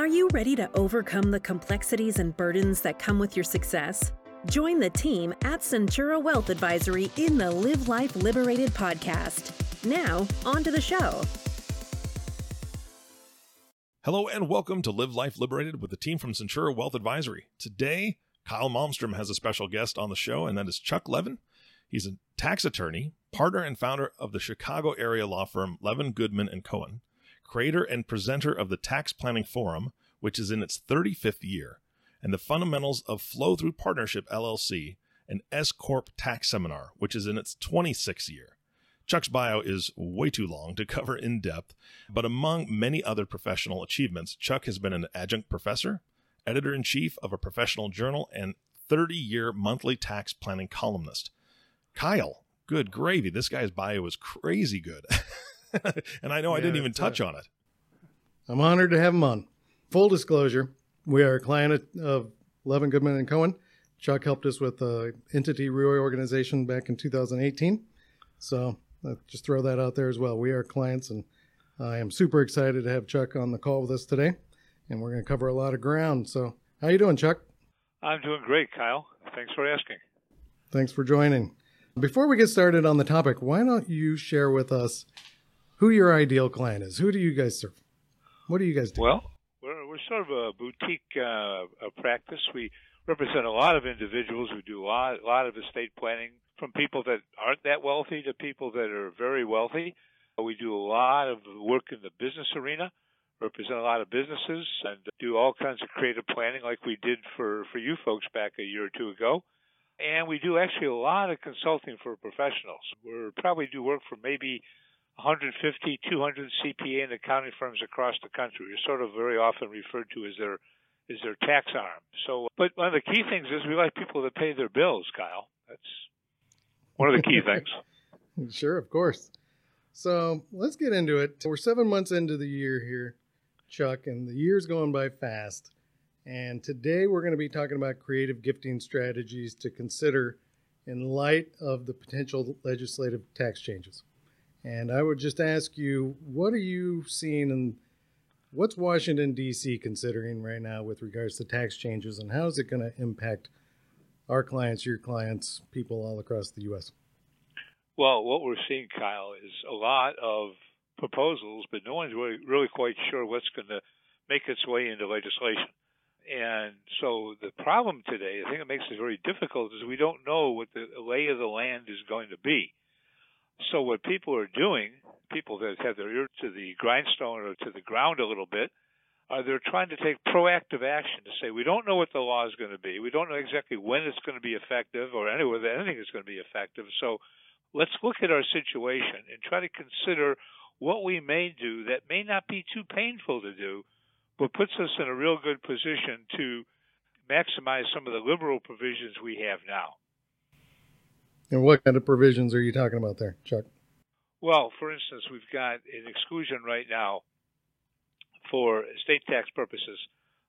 Are you ready to overcome the complexities and burdens that come with your success? Join the team at Centura Wealth Advisory in the Live Life Liberated podcast. Now, on to the show. Hello and welcome to Live Life Liberated with the team from Centura Wealth Advisory. Today, Kyle Malmstrom has a special guest on the show, and that is Chuck Levun. He's a tax attorney, partner and founder of the Chicago area law firm Levun Goodman and Cohen, creator and presenter of the Tax Planning Forum, which is in its 35th year, and the Fundamentals of Flow Through Partnership LLC, an S Corp tax seminar, which is in its 26th year. Chuck's bio is way too long to cover in depth, but among many other professional achievements, Chuck has been an adjunct professor, editor in chief of a professional journal, and 30 year monthly tax planning columnist. Kyle, good gravy. This guy's bio is crazy good. and I know I didn't even touch uh, on it. I'm honored to have him on. Full disclosure, we are a client of Levun Goodman and Cohen. Chuck helped us with the entity reorganization back in 2018. So uh, just throw that out there as well. We are clients, and I am super excited to have Chuck on the call with us today, and we're going to cover a lot of ground. So, how you doing, Chuck? I'm doing great, Kyle. Thanks for asking. Thanks for joining. Before we get started on the topic, why don't you share with us who your ideal client is? Who do you guys serve? What do you guys do? Well, we're, we're sort of a boutique uh, a practice. We represent a lot of individuals who do a lot, a lot of estate planning, from people that aren't that wealthy to people that are very wealthy. We do a lot of work in the business arena, represent a lot of businesses, and do all kinds of creative planning like we did for, for you folks back a year or two ago. And we do actually a lot of consulting for professionals. We probably do work for maybe 150, 200 CPA and accounting firms across the country. We're sort of very often referred to as their is their tax arm. So, but one of the key things is we like people to pay their bills, Kyle. That's one of the key things. sure, of course. So let's get into it. We're seven months into the year here, Chuck, and the year's going by fast. And today we're going to be talking about creative gifting strategies to consider in light of the potential legislative tax changes. And I would just ask you, what are you seeing and what's Washington, D.C. considering right now with regards to tax changes and how is it going to impact our clients, your clients, people all across the U.S.? Well, what we're seeing, Kyle, is a lot of proposals, but no one's really, really quite sure what's going to make its way into legislation. And so the problem today, I think it makes it very difficult, is we don't know what the lay of the land is going to be. So what people are doing, people that have their ear to the grindstone or to the ground a little bit, are they're trying to take proactive action to say we don't know what the law is going to be, we don't know exactly when it's going to be effective or anywhere that anything is going to be effective. So let's look at our situation and try to consider what we may do that may not be too painful to do, but puts us in a real good position to maximize some of the liberal provisions we have now. And what kind of provisions are you talking about there, Chuck? Well, for instance, we've got an exclusion right now for state tax purposes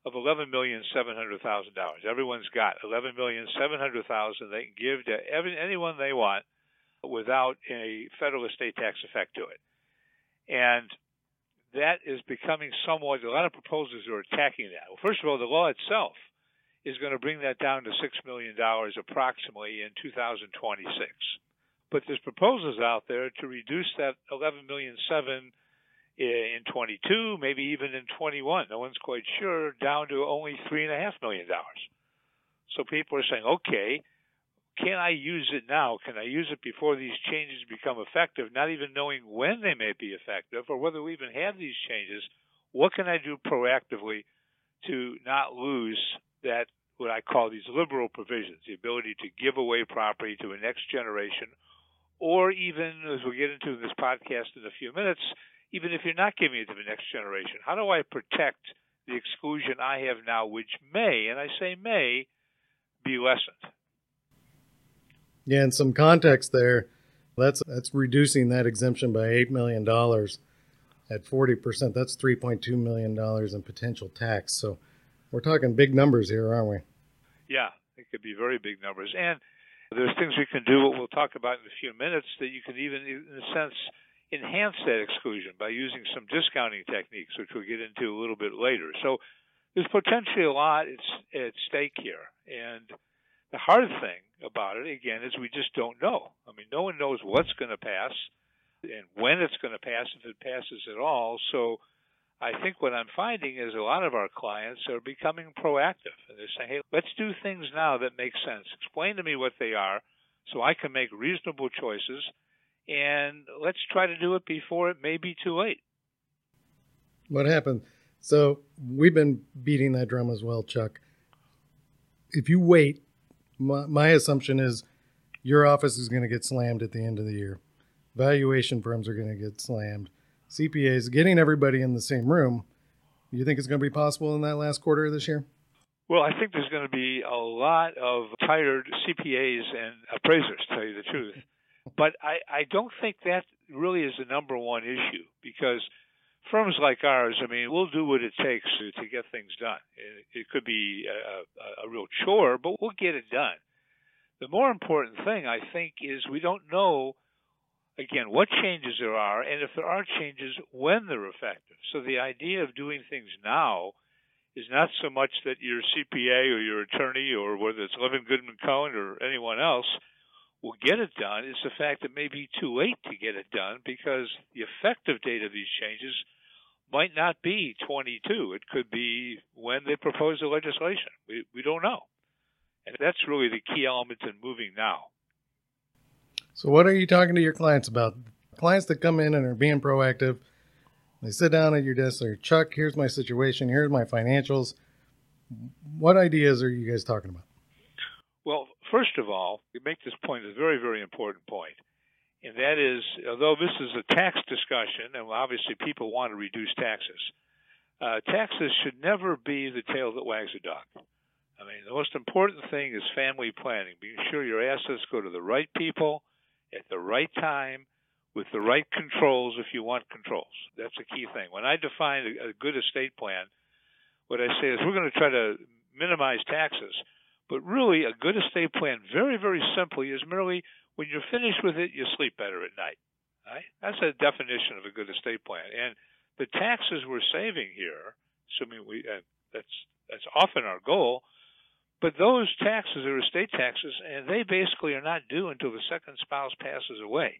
of eleven million seven hundred thousand dollars. Everyone's got 11,700,000 they can give to every, anyone they want without a federal estate tax effect to it. And that is becoming somewhat a lot of proposals are attacking that. Well, first of all, the law itself is going to bring that down to six million dollars approximately in 2026. But there's proposals out there to reduce that 11 million seven in 22, maybe even in 21. No one's quite sure. Down to only three and a half million dollars. So people are saying, okay, can I use it now? Can I use it before these changes become effective? Not even knowing when they may be effective or whether we even have these changes. What can I do proactively to not lose that what I call these liberal provisions, the ability to give away property to a next generation, or even as we get into this podcast in a few minutes, even if you're not giving it to the next generation, how do I protect the exclusion I have now, which may, and I say may, be lessened? Yeah, in some context there, that's that's reducing that exemption by eight million dollars at forty percent. That's three point two million dollars in potential tax. So we're talking big numbers here, aren't we? Yeah, it could be very big numbers. And there's things we can do, what we'll talk about in a few minutes, that you can even, in a sense, enhance that exclusion by using some discounting techniques, which we'll get into a little bit later. So there's potentially a lot at, stake here. And the hard thing about it, again, is we just don't know. I mean, no one knows what's going to pass and when it's going to pass, if it passes at all. So I think what I'm finding is a lot of our clients are becoming proactive. And they're saying, hey, let's do things now that make sense. Explain to me what they are so I can make reasonable choices. And let's try to do it before it may be too late. What happened? So we've been beating that drum as well, Chuck. If you wait, my, my assumption is your office is going to get slammed at the end of the year. Valuation firms are going to get slammed. CPAs, getting everybody in the same room. You think it's going to be possible in that last quarter of this year? Well, I think there's going to be a lot of tired CPAs and appraisers, to tell you the truth. But I, I don't think that really is the number one issue because firms like ours, I mean, we'll do what it takes to, to get things done. It, it could be a, a, a real chore, but we'll get it done. The more important thing, I think, is we don't know, again, what changes there are, and if there are changes, when they're effective. So the idea of doing things now is not so much that your CPA or your attorney or whether it's Levun Goodman Cohen or anyone else will get it done. It's the fact that it may be too late to get it done because the effective date of these changes might not be 22. It could be when they propose the legislation. We, we don't know. And that's really the key element in moving now. So, what are you talking to your clients about? Clients that come in and are being proactive, they sit down at your desk, they're Chuck, here's my situation, here's my financials. What ideas are you guys talking about? Well, first of all, you make this point, a very, very important point and that is, although this is a tax discussion, and obviously people want to reduce taxes, uh, taxes should never be the tail that wags the dog. I mean, the most important thing is family planning, being sure your assets go to the right people at the right time with the right controls if you want controls. That's a key thing. When I define a, good estate plan, what I say is we're going to try to minimize taxes, but really a good estate plan, very, very simply, is merely when you're finished with it, you sleep better at night. Right? That's a definition of a good estate plan. And the taxes we're saving here, assuming we uh, that's that's often our goal, but those taxes are estate taxes, and they basically are not due until the second spouse passes away.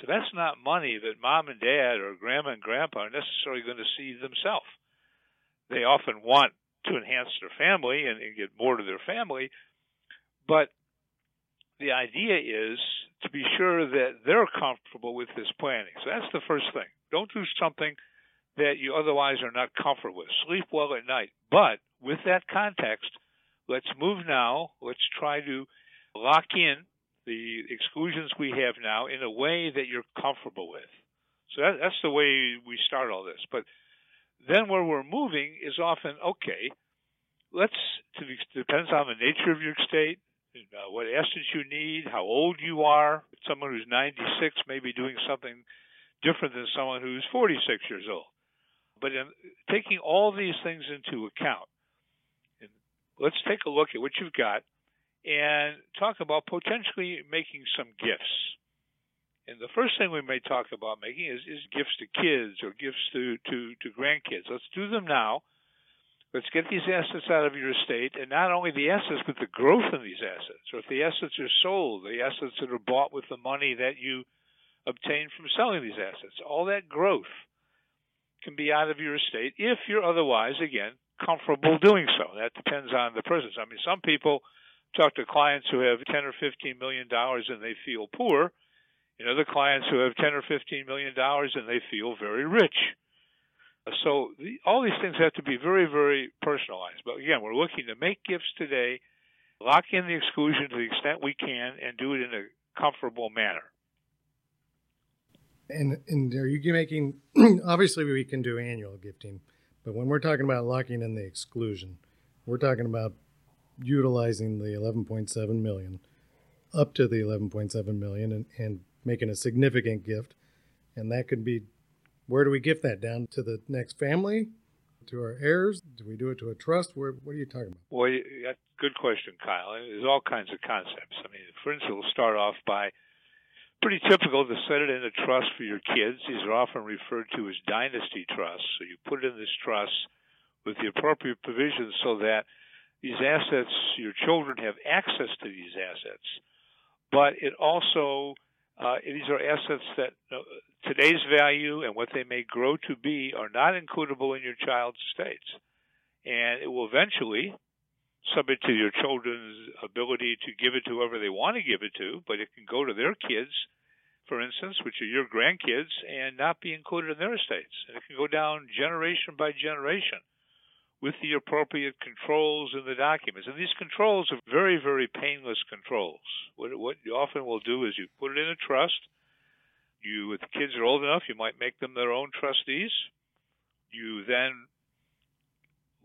So that's not money that mom and dad or grandma and grandpa are necessarily going to see themselves. They often want to enhance their family and, and get more to their family, but the idea is to be sure that they're comfortable with this planning. So that's the first thing. Don't do something that you otherwise are not comfortable with. Sleep well at night. But with that context, let's move now. Let's try to lock in the exclusions we have now in a way that you're comfortable with. So that, that's the way we start all this. But then where we're moving is often okay. Let's depends on the nature of your estate, uh, what assets you need, how old you are. Someone who's 96 may be doing something different than someone who's 46 years old. But in taking all these things into account, let's take a look at what you've got and talk about potentially making some gifts. And the first thing we may talk about making is, is gifts to kids or gifts to, to, to grandkids. Let's do them now Let's get these assets out of your estate, and not only the assets, but the growth in these assets. Or if the assets are sold, the assets that are bought with the money that you obtain from selling these assets, all that growth can be out of your estate if you're otherwise, again, comfortable doing so. That depends on the person. I mean, some people talk to clients who have 10 or 15 million dollars and they feel poor, and other clients who have 10 or 15 million dollars and they feel very rich. So the, all these things have to be very, very personalized. But again, we're looking to make gifts today, lock in the exclusion to the extent we can, and do it in a comfortable manner. And and are you making? obviously, we can do annual gifting, but when we're talking about locking in the exclusion, we're talking about utilizing the 11.7 million up to the 11.7 million and, and making a significant gift, and that could be where do we gift that down to the next family, to our heirs? Do we do it to a trust? Where, what are you talking about? Well, good question, Kyle. There's all kinds of concepts. I mean, for instance, we'll start off by pretty typical to set it in a trust for your kids. These are often referred to as dynasty trusts. So you put it in this trust with the appropriate provisions so that these assets, your children have access to these assets. But it also, uh, these are assets that uh, today's value and what they may grow to be are not includable in your child's estates. And it will eventually, subject to your children's ability to give it to whoever they want to give it to, but it can go to their kids, for instance, which are your grandkids, and not be included in their estates. And it can go down generation by generation with the appropriate controls in the documents. And these controls are very, very painless controls. What, what you often will do is you put it in a trust. You, if the kids are old enough, you might make them their own trustees. You then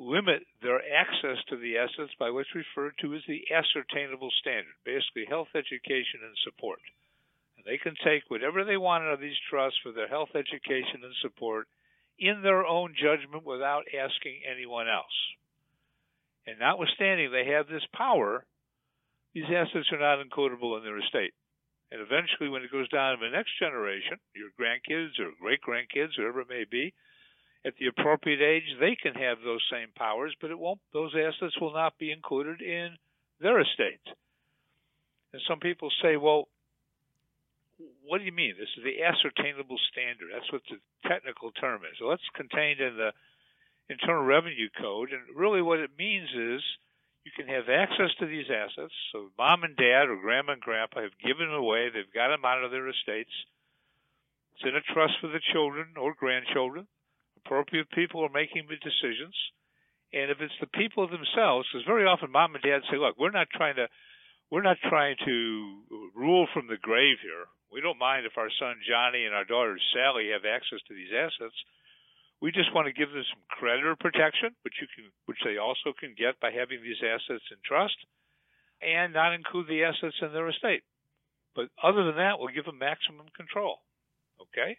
limit their access to the assets by what's referred to as the ascertainable standard, basically health, education, and support. And they can take whatever they want out of these trusts for their health, education, and support in their own judgment without asking anyone else. And notwithstanding they have this power, these assets are not includable in their estate. And eventually, when it goes down to the next generation, your grandkids or great grandkids, whoever it may be, at the appropriate age, they can have those same powers, but it won't. Those assets will not be included in their estate. And some people say, "Well, what do you mean? This is the ascertainable standard. That's what the technical term is. So that's contained in the Internal Revenue Code, and really what it means is." You can have access to these assets. So mom and dad or grandma and grandpa have given them away. They've got them out of their estates. It's in a trust for the children or grandchildren appropriate people are making the decisions. And if it's the people themselves, because very often mom and dad say, "Look, we're not trying to, we're not trying to rule from the grave here. We don't mind if our son Johnny and our daughter Sally have access to these assets. We just want to give them some creditor protection, which you can, which they also can get by having these assets in trust, and not include the assets in their estate. But other than that, we'll give them maximum control. Okay."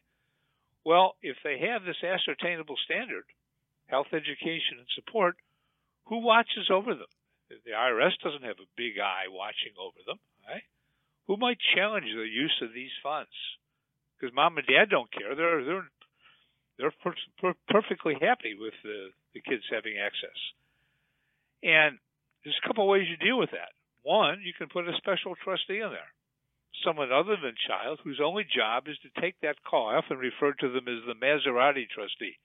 Well, if they have this ascertainable standard, health education and support, who watches over them? The IRS doesn't have a big eye watching over them, right? Who might challenge the use of these funds? Because mom and dad don't care. They're they're they're per- per- perfectly happy with the, the kids having access. And there's a couple ways you deal with that. One, you can put a special trustee in there someone other than child whose only job is to take that call. I often refer to them as the Maserati trustee.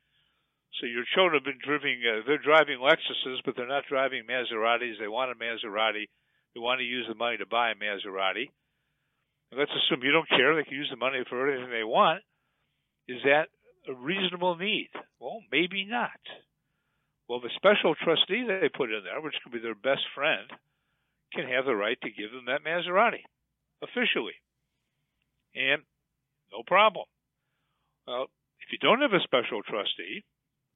So your children have been driving, uh, they're driving Lexuses, but they're not driving Maseratis. They want a Maserati. They want to use the money to buy a Maserati. And let's assume you don't care. They can use the money for anything they want. Is that a reasonable need? Well, maybe not. Well, the special trustee that they put in there, which could be their best friend, can have the right to give them that Maserati officially. And no problem. Well, if you don't have a special trustee,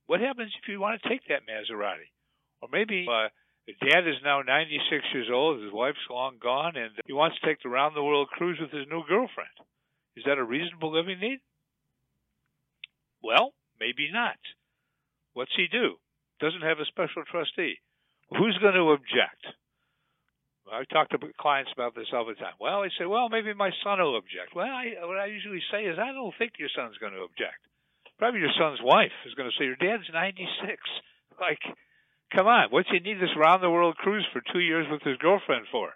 what happens if you want to take that Maserati? Or maybe uh, the dad is now 96 years old, his wife's long gone, and he wants to take the round the world cruise with his new girlfriend. Is that a reasonable living need? Well, maybe not. What's he do? Doesn't have a special trustee. Who's going to object? I talk to clients about this all the time. Well, they say, well, maybe my son will object. Well, I, what I usually say is, I don't think your son's going to object. Probably your son's wife is going to say, your dad's 96. Like, come on, what's he need this round the world cruise for two years with his girlfriend for?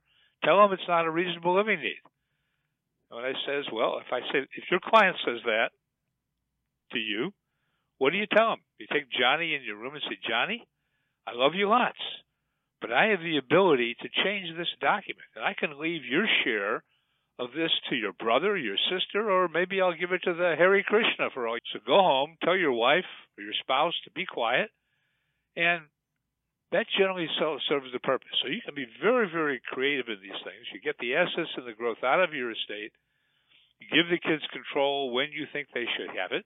Tell him it's not a reasonable living need. And I says, well, if I say, if your client says that to you, what do you tell him? You take Johnny in your room and say, Johnny, I love you lots but I have the ability to change this document. And I can leave your share of this to your brother, your sister, or maybe I'll give it to the Hare Krishna for all. So go home, tell your wife or your spouse to be quiet, and that generally serves the purpose. So you can be very, very creative in these things. You get the assets and the growth out of your estate. You give the kids control when you think they should have it.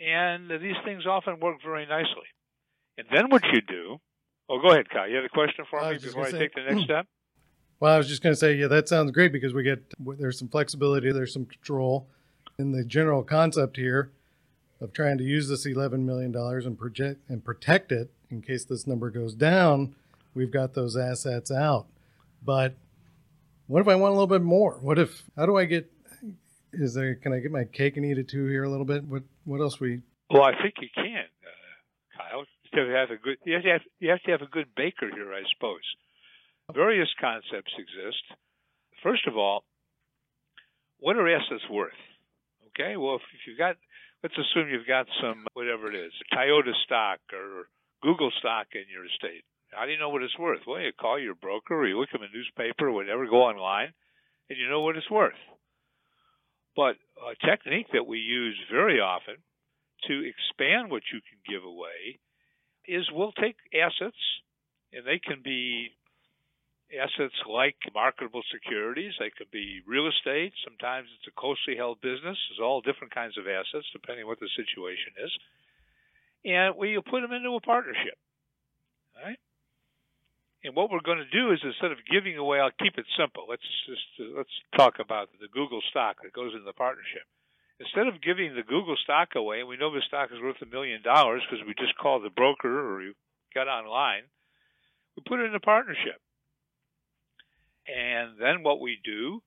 And these things often work very nicely. And then what you do Oh, go ahead, Kyle. You had a question for me before I say, take the next step? Well, I was just going to say, yeah, that sounds great because we get there's some flexibility, there's some control, in the general concept here of trying to use this eleven million dollars and project and protect it in case this number goes down. We've got those assets out, but what if I want a little bit more? What if how do I get is there? Can I get my cake and eat it too here a little bit? What what else we? Well, I think you can, uh, Kyle. You have to have a good. You have to have, you have to have a good baker here, I suppose. Various concepts exist. First of all, what are assets worth? Okay, well, if, if you've got, let's assume you've got some whatever it is, Toyota stock or Google stock in your estate. How do you know what it's worth? Well, you call your broker or you look in a newspaper or whatever, go online, and you know what it's worth. But a technique that we use very often to expand what you can give away is we'll take assets, and they can be assets like marketable securities. They could be real estate. Sometimes it's a closely held business. There's all different kinds of assets depending what the situation is. And we put them into a partnership. Right? And what we're going to do is instead of giving away, I'll keep it simple. Let's just uh, let's talk about the Google stock that goes into the partnership. Instead of giving the Google stock away, and we know the stock is worth a million dollars because we just called the broker or you got online, we put it in a partnership. And then what we do,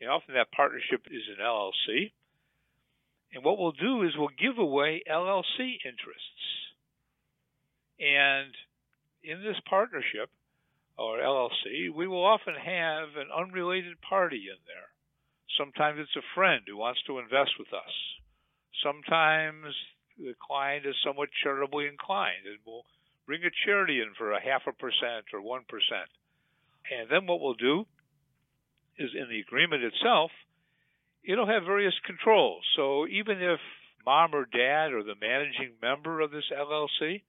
and often that partnership is an LLC. And what we'll do is we'll give away LLC interests. And in this partnership, or LLC, we will often have an unrelated party in there. Sometimes it's a friend who wants to invest with us. Sometimes the client is somewhat charitably inclined and will bring a charity in for a half a percent or one percent. And then what we'll do is in the agreement itself, it'll have various controls. So even if mom or dad or the managing member of this LLC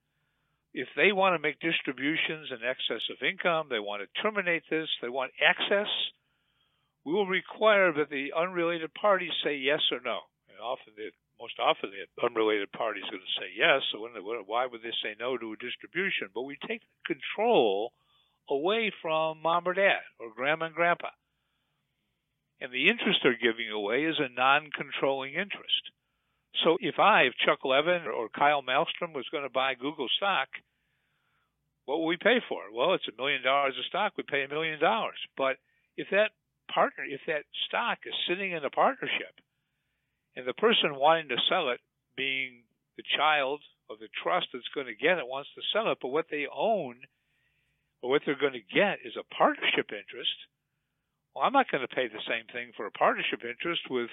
if they want to make distributions in excess of income, they want to terminate this, they want access, we will require that the unrelated parties say yes or no. And often, the, most often, the unrelated party is going to say yes. So why would they say no to a distribution? But we take control away from mom or dad or grandma and grandpa. And the interest they're giving away is a non-controlling interest. So if I, if Chuck Levun or Kyle Malmstrom was going to buy Google stock, what will we pay for it? Well, it's a million dollars of stock. We pay a million dollars. But if that partner, if that stock is sitting in a partnership, and the person wanting to sell it, being the child of the trust that's going to get it, wants to sell it, but what they own or what they're going to get is a partnership interest. Well, I'm not going to pay the same thing for a partnership interest with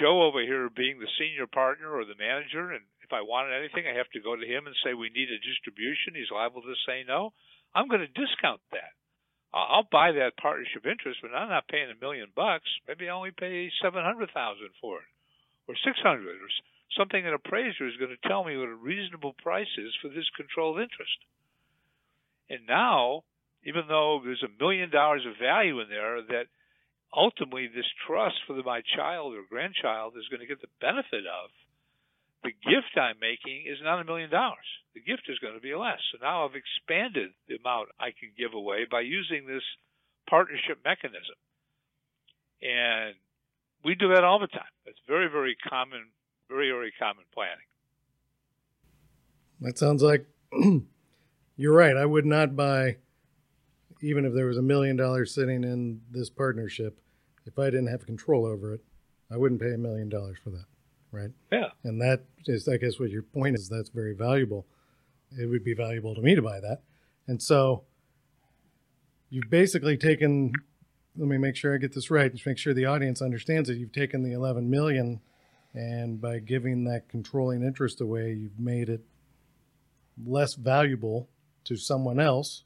Joe over here being the senior partner or the manager, and if I wanted anything, I have to go to him and say we need a distribution. He's liable to say no. I'm going to discount that. I'll buy that partnership interest, but I'm not paying a million bucks. Maybe I only pay seven hundred thousand for it, or six hundred, or something. An appraiser is going to tell me what a reasonable price is for this controlled interest. And now, even though there's a million dollars of value in there that ultimately this trust for my child or grandchild is going to get the benefit of, the gift I'm making is not a million dollars. The gift is going to be less. So now I've expanded the amount I can give away by using this partnership mechanism. And we do that all the time. It's very, very common, very, very common planning. That sounds like you're right. I would not buy, even if there was a million dollars sitting in this partnership, if I didn't have control over it, I wouldn't pay a million dollars for that, right? Yeah. And that is, I guess, what your point is. That's very valuable. It would be valuable to me to buy that, and so you've basically taken. Let me make sure I get this right. Just make sure the audience understands it. You've taken the 11 million, and by giving that controlling interest away, you've made it less valuable to someone else,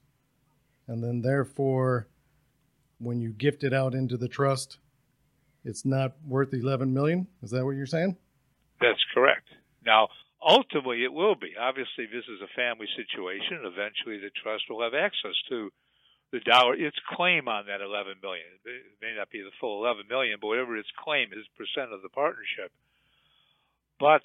and then therefore when you gift it out into the trust, it's not worth 11 million. Is that what you're saying? That's correct. Now, ultimately, it will be. Obviously, this is a family situation. Eventually, the trust will have access to the dollar, its claim on that 11 million. It may not be the full 11 million, but whatever its claim is, percent of the partnership. But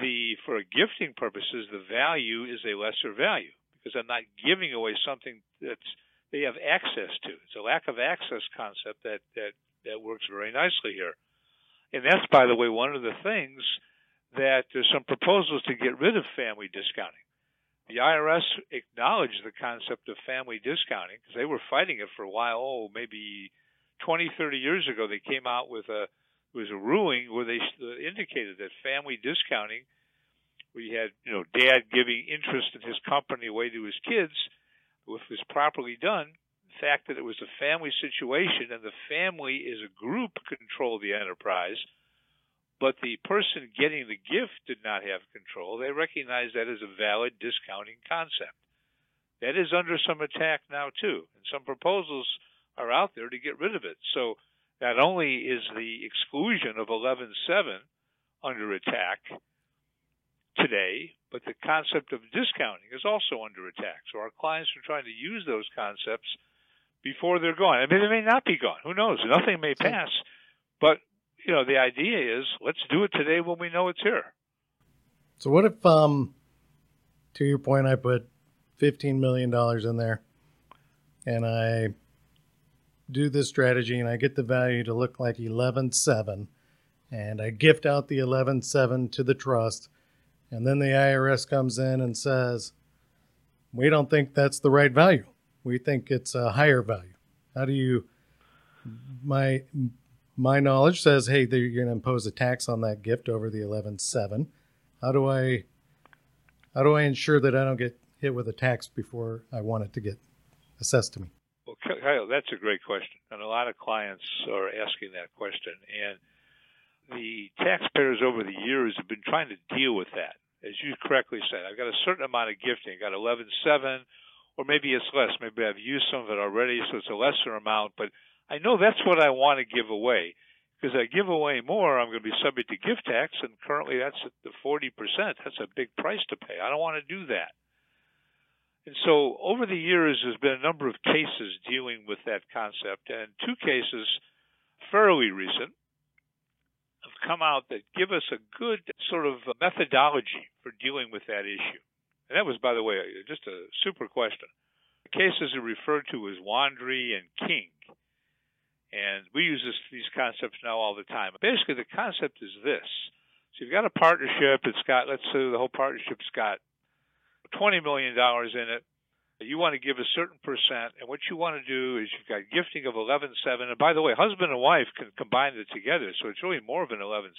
the for gifting purposes, the value is a lesser value because I'm not giving away something that's they have access to. It's a lack of access concept that, that, that works very nicely here. And that's, by the way, one of the things that there's some proposals to get rid of family discounting. The IRS acknowledged the concept of family discounting because they were fighting it for a while. Oh, maybe 20, 30 years ago, they came out with a was a ruling where they uh, indicated that family discounting, where you had you know dad giving interest in his company away to his kids, if it was properly done, fact that it was a family situation and the family is a group control the enterprise, but the person getting the gift did not have control, they recognized that as a valid discounting concept. That is under some attack now too, and some proposals are out there to get rid of it. So not only is the exclusion of 11.7 under attack today, but the concept of discounting is also under attack. So our clients are trying to use those concepts before they're gone. I mean, they may not be gone. Who knows? Nothing may pass. But, you know, the idea is let's do it today when we know it's here. So what if, um, to your point, I put $15 million in there and I do this strategy and I get the value to look like 11.7 and I gift out the 11.7 to the trust and then the IRS comes in and says, we don't think that's the right value. We think it's a higher value. How do you, my, my knowledge says, hey, you're going to impose a tax on that gift over the 11.7. How do I, how do I ensure that I don't get hit with a tax before I want it to get assessed to me? Well, Kyle, that's a great question, and a lot of clients are asking that question. And the taxpayers over the years have been trying to deal with that. As you correctly said, I've got a certain amount of gifting. I've got 11.7, or maybe it's less. Maybe I've used some of it already, so it's a lesser amount. But I know that's what I want to give away. Because I give away more, I'm going to be subject to gift tax, and currently that's at the 40%. That's a big price to pay. I don't want to do that. And so over the years, there's been a number of cases dealing with that concept, and two cases, fairly recent, have come out that give us a good sort of methodology for dealing with that issue. And that was, by the way, uh, just a super question. The cases are referred to as Wandry and King. And we use this, these concepts now all the time. Basically, the concept is this. So you've got a partnership that's got, let's say the whole partnership's got $20 million in it. You want to give a certain percent, and what you want to do is you've got gifting of 11.7. And by the way, husband and wife can combine it together, so it's really more of an 11.7.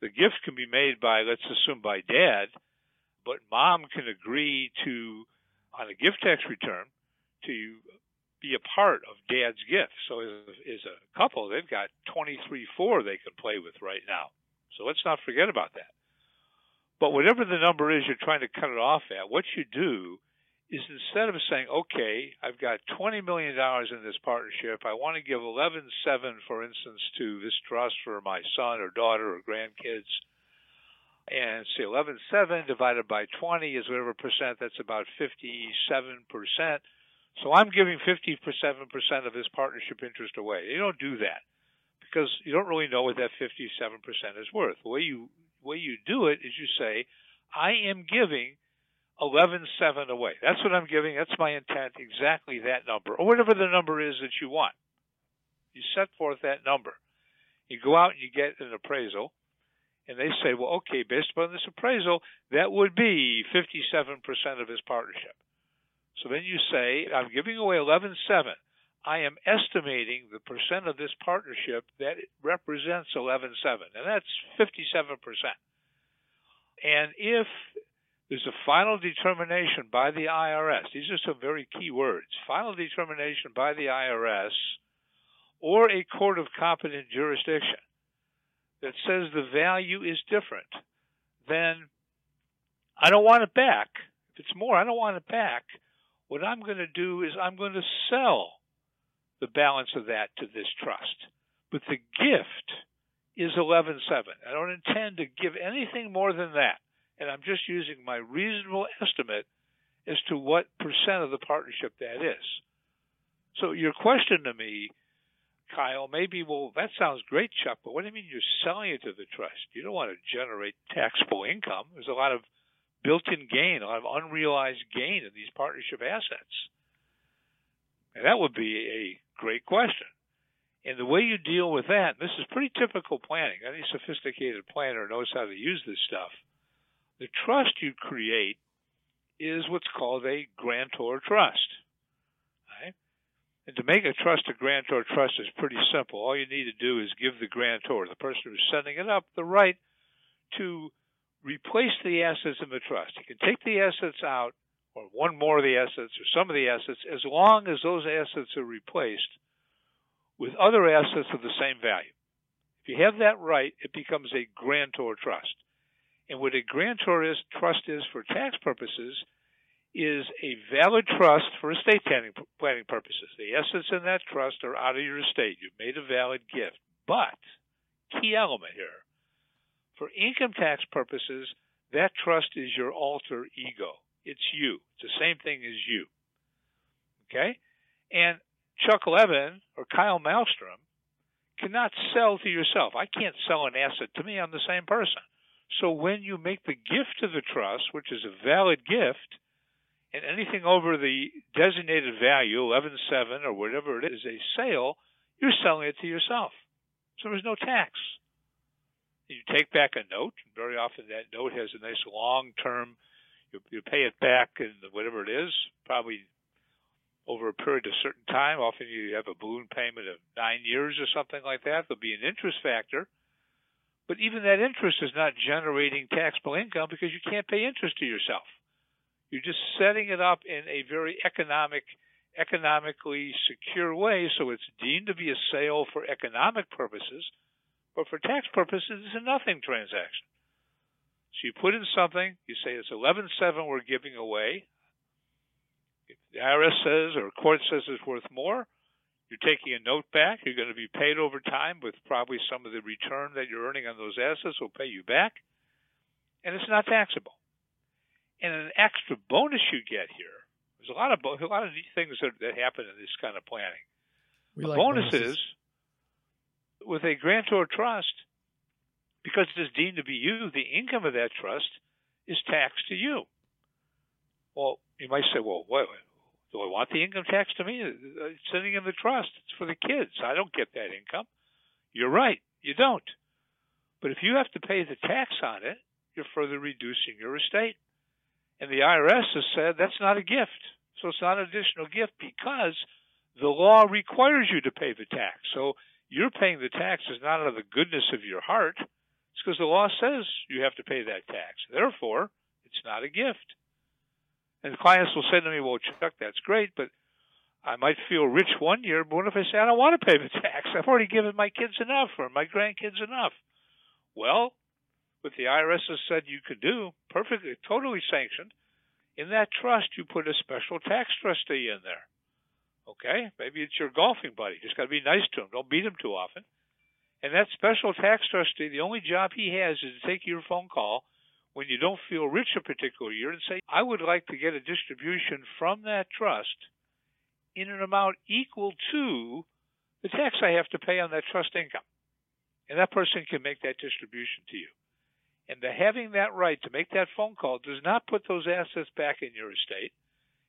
The gift can be made by, let's assume, by dad, but mom can agree to, on a gift tax return, to be a part of dad's gift. So as, as a couple, they've got 23 4 they can play with right now. So let's not forget about that. But whatever the number is you're trying to cut it off at, what you do is instead of saying, okay, I've got $20 million in this partnership, I want to give 11.7, for instance, to this trust for my son or daughter or grandkids, and say 11.7 divided by 20 is whatever percent, that's about 57%. So I'm giving 57% of this partnership interest away. You don't do that because you don't really know what that 57% is worth. The way you way you do it is you say, I am giving 11.7 away. That's what I'm giving. That's my intent. Exactly that number, or whatever the number is that you want. You set forth that number. You go out and you get an appraisal, and they say, well, okay, based upon this appraisal, that would be 57% of his partnership. So then you say, I'm giving away 11.7. I am estimating the percent of this partnership that represents 11.7, and that's 57%. And if there's a final determination by the IRS, these are some very key words final determination by the IRS or a court of competent jurisdiction that says the value is different, then I don't want it back. If it's more, I don't want it back. What I'm going to do is I'm going to sell the balance of that to this trust. But the gift is 11.7. I don't intend to give anything more than that. And I'm just using my reasonable estimate as to what percent of the partnership that is. So your question to me, Kyle, maybe, well, that sounds great, Chuck, but what do you mean you're selling it to the trust? You don't want to generate taxable income. There's a lot of built in gain, a lot of unrealized gain in these partnership assets. And that would be a great question. And the way you deal with that, this is pretty typical planning. Any sophisticated planner knows how to use this stuff. The trust you create is what's called a grantor trust. And to make a trust a grantor trust is pretty simple. All you need to do is give the grantor, the person who's setting it up, the right to replace the assets in the trust. He can take the assets out, or one more of the assets, or some of the assets, as long as those assets are replaced with other assets of the same value. If you have that right, it becomes a grantor trust. And what a grantor is, trust is for tax purposes is a valid trust for estate planning, planning purposes. The assets in that trust are out of your estate. You've made a valid gift. But, key element here, for income tax purposes, that trust is your alter ego. It's you. It's the same thing as you. Okay? And Chuck Levun or Kyle Malmstrom cannot sell to yourself. I can't sell an asset to me. I'm the same person. So when you make the gift to the trust, which is a valid gift, and anything over the designated value, 11.7 or whatever it is, a sale, you're selling it to yourself. So there's no tax. You take back a note, and very often that note has a nice long term, you, you pay it back in whatever it is, probably over a period of certain time. Often you have a balloon payment of nine years or something like that. There'll be an interest factor. But even that interest is not generating taxable income because you can't pay interest to yourself. You're just setting it up in a very economic, economically secure way, so it's deemed to be a sale for economic purposes, but for tax purposes, it's a nothing transaction. So you put in something, you say it's eleven seven we're giving away. If the IRS says or court says it's worth more, you're taking a note back. You're going to be paid over time with probably some of the return that you're earning on those assets will pay you back, and it's not taxable. And an extra bonus you get here. There's a lot of a lot of neat things that, that happen in this kind of planning. We the like bonus bonuses. is with a grantor trust, because it is deemed to be you, the income of that trust is taxed to you. Well, you might say, well, wait, wait, do I want the income tax to me? It's sitting in the trust. It's for the kids. I don't get that income. You're right. You don't. But if you have to pay the tax on it, you're further reducing your estate. And the IRS has said that's not a gift. So it's not an additional gift because the law requires you to pay the tax. So you're paying the taxes not out of the goodness of your heart. It's because the law says you have to pay that tax. Therefore, it's not a gift. And clients will say to me, well, Chuck, that's great, but I might feel rich one year, but what if I say I don't want to pay the tax? I've already given my kids enough or my grandkids enough. Well, what the IRS has said you could do, perfectly, totally sanctioned, in that trust you put a special tax trustee in there. Okay? Maybe it's your golfing buddy. Just got to be nice to him. Don't beat him too often. And that special tax trustee, the only job he has is to take your phone call when you don't feel rich a particular year and say, I would like to get a distribution from that trust in an amount equal to the tax I have to pay on that trust income. And that person can make that distribution to you. And the having that right to make that phone call does not put those assets back in your estate.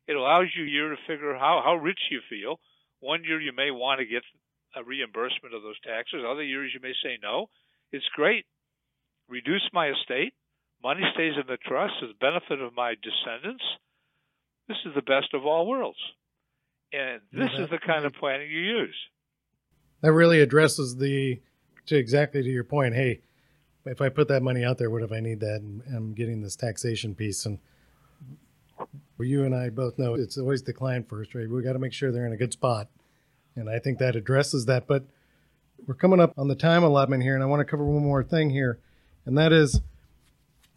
It allows you a year to figure how, how rich you feel. One year you may want to get a reimbursement of those taxes. Other years you may say no. It's great. Reduce my estate. Money stays in the trust for the benefit of my descendants. This is the best of all worlds. And this Yeah, is the kind of planning you use. That really addresses the to exactly to your point. Hey, if I put that money out there, what if I need that? And I'm getting this taxation piece. And well, you and I both know it's always the client first, right? We got to make sure they're in a good spot. And I think that addresses that. But we're coming up on the time allotment here, and I want to cover one more thing here, and that is,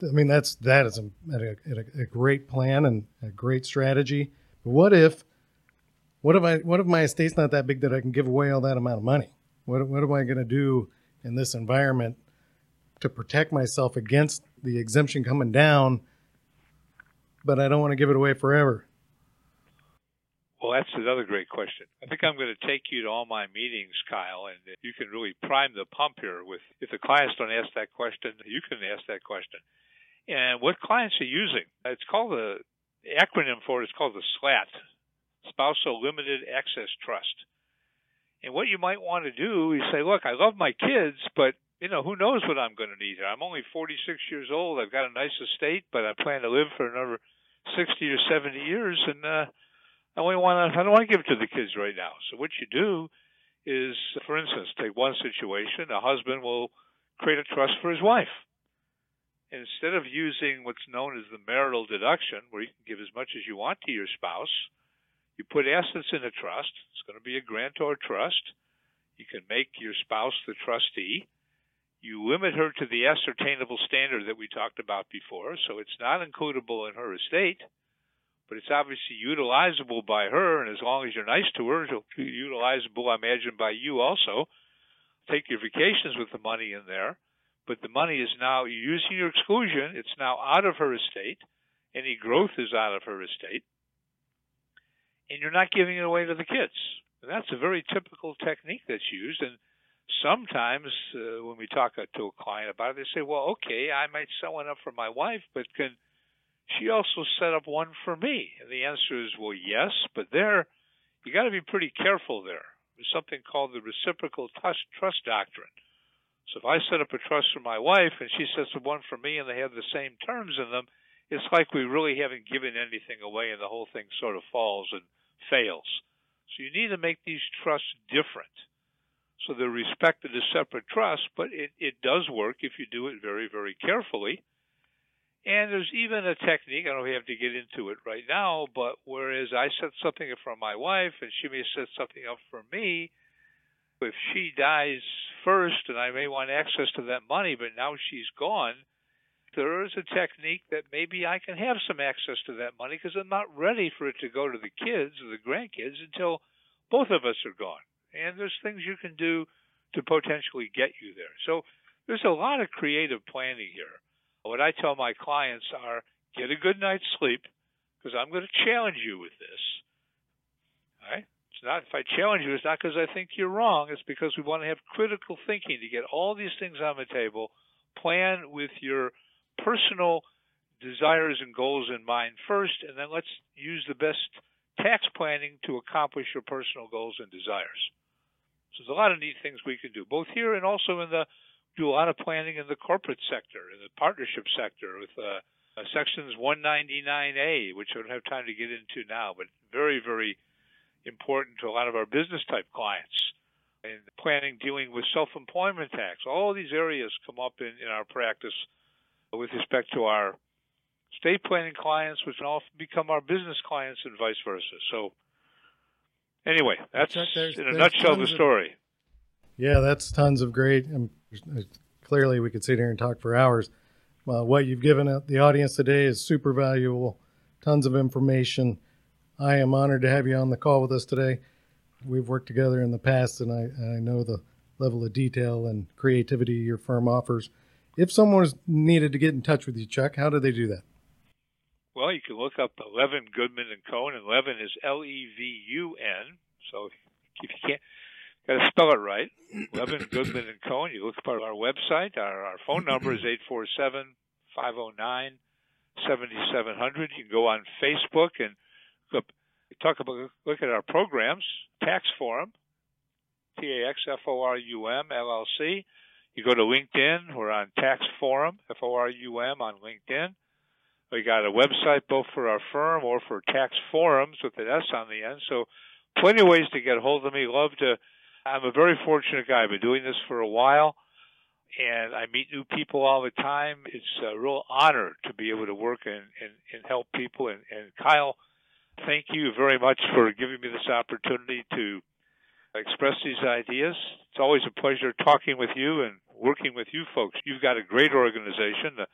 I mean, that's that is a, a, a great plan and a great strategy. But what if, what if I, what if my estate's not that big that I can give away all that amount of money? What, what am I going to do in this environment to protect myself against the exemption coming down? But I don't want to give it away forever. Well, that's another great question. I think I'm going to take you to all my meetings, Kyle, and you can really prime the pump here with if the clients don't ask that question, you can ask that question. And what clients are using, it's called the, acronym for it is called the SLAT, Spousal Limited Access Trust. And what you might want to do is say, look, I love my kids, but you know, who knows what I'm going to need here? I'm only 46 years old. I've got a nice estate, but I plan to live for another 60 or 70 years, and uh, I only want to, I don't want to give it to the kids right now. So what you do is, for instance, take one situation, a husband will create a trust for his wife. Instead of using what's known as the marital deduction, where you can give as much as you want to your spouse, you put assets in a trust. It's going to be a grantor trust. You can make your spouse the trustee. You limit her to the ascertainable standard that we talked about before, so it's not includable in her estate, but it's obviously utilizable by her, and as long as you're nice to her, it'll be utilizable, I imagine, by you also. Take your vacations with the money in there but the money is now using your exclusion. It's now out of her estate. Any growth is out of her estate. And you're not giving it away to the kids. And that's a very typical technique that's used. And sometimes uh, when we talk to a client about it, they say, well, okay, I might sell one up for my wife, but can she also set up one for me? And the answer is, well, yes, but there, you got to be pretty careful there. There's something called the reciprocal trust, trust doctrine so if I set up a trust for my wife and she sets up one for me and they have the same terms in them, it's like we really haven't given anything away and the whole thing sort of falls and fails. So you need to make these trusts different. So they're respected as separate trusts, but it, it does work if you do it very, very carefully. And there's even a technique, I don't have to get into it right now, but whereas I set something up for my wife and she may set something up for me, if she dies first and I may want access to that money, but now she's gone, there is a technique that maybe I can have some access to that money because I'm not ready for it to go to the kids or the grandkids until both of us are gone. And there's things you can do to potentially get you there. So there's a lot of creative planning here. What I tell my clients are get a good night's sleep because I'm going to challenge you with this. All right? It's not if I challenge you, it's not because I think you're wrong. It's because we want to have critical thinking to get all these things on the table. Plan with your personal desires and goals in mind first, and then let's use the best tax planning to accomplish your personal goals and desires. So there's a lot of neat things we can do, both here and also in the do a lot of planning in the corporate sector, in the partnership sector, with uh, uh, sections 199A, which I don't have time to get into now, but very, very important to a lot of our business type clients. And planning dealing with self employment tax. All these areas come up in, in our practice with respect to our estate planning clients, which can often become our business clients and vice versa. So, anyway, that's in a nutshell the story. Of, yeah, that's tons of great. And clearly, we could sit here and talk for hours. Uh, what you've given the audience today is super valuable. Tons of information. I am honored to have you on the call with us today. We've worked together in the past, and I, I know the level of detail and creativity your firm offers. If someone was needed to get in touch with you, Chuck, how do they do that? Well, you can look up Levun Goodman and Cohen, and Levun is L E V U N. So if you can't, got to spell it right. Levun Goodman and Cohen. You look up our website. Our, our phone number is eight four seven five zero oh nine seventy seven hundred. You can go on Facebook and talk about look at our programs, Tax Forum, T A X F O R U M L L C. You go to LinkedIn, we're on Tax Forum, F O R U M on LinkedIn. We got a website both for our firm or for tax forums with an S on the end. So plenty of ways to get a hold of me. Love to I'm a very fortunate guy. I've been doing this for a while and I meet new people all the time. It's a real honor to be able to work and, and, and help people. And, and Kyle, thank you very much for giving me this opportunity to express these ideas. It's always a pleasure talking with you and working with you folks. You've got a great organization. I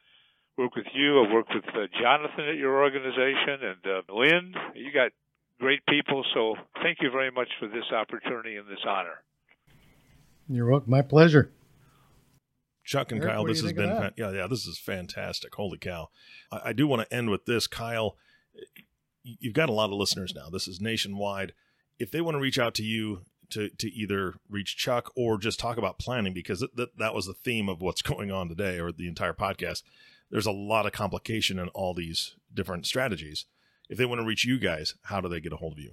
work with you. I work with uh, Jonathan at your organization and uh, Lynn. You got great people. So thank you very much for this opportunity and this honor. You're welcome. My pleasure. Chuck and Eric, Kyle, this has been yeah, yeah, this is fantastic. Holy cow! I, I do want to end with this, Kyle you've got a lot of listeners now. This is nationwide. If they want to reach out to you to to either reach Chuck or just talk about planning, because that that was the theme of what's going on today or the entire podcast. There's a lot of complication in all these different strategies. If they want to reach you guys, how do they get a hold of you?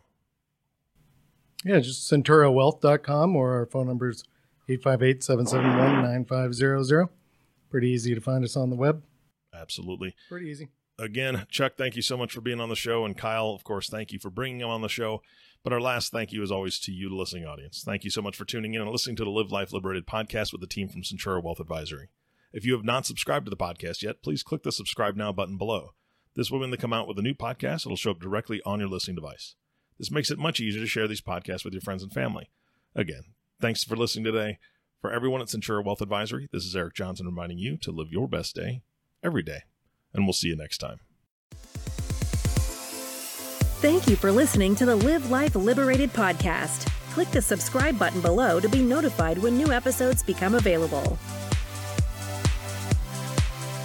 Yeah, just centurawealth.com or our phone number is 858 771 9500. Pretty easy to find us on the web. Absolutely. Pretty easy. again, Chuck, thank you so much for being on the show. And Kyle, of course, thank you for bringing him on the show. But our last thank you is always to you, the listening audience. Thank you so much for tuning in and listening to the Live Life Liberated podcast with the team from Centura Wealth Advisory. If you have not subscribed to the podcast yet, please click the subscribe now button below. This way, when they come out with a new podcast, it'll show up directly on your listening device. This makes it much easier to share these podcasts with your friends and family. Again, thanks for listening today. For everyone at Centura Wealth Advisory, this is Eric Johnson reminding you to live your best day every day. And we'll see you next time. Thank you for listening to the Live Life Liberated podcast. Click the subscribe button below to be notified when new episodes become available.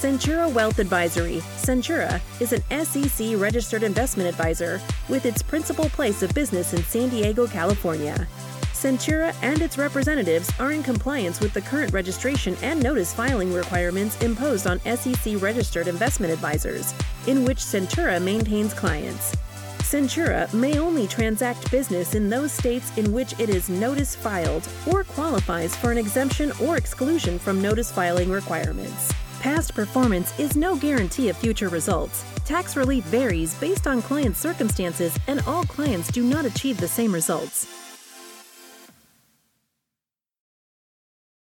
Centura Wealth Advisory, Centura, is an SEC registered investment advisor with its principal place of business in San Diego, California. Centura and its representatives are in compliance with the current registration and notice filing requirements imposed on SEC registered investment advisors, in which Centura maintains clients. Centura may only transact business in those states in which it is notice filed or qualifies for an exemption or exclusion from notice filing requirements. Past performance is no guarantee of future results. Tax relief varies based on client circumstances, and all clients do not achieve the same results.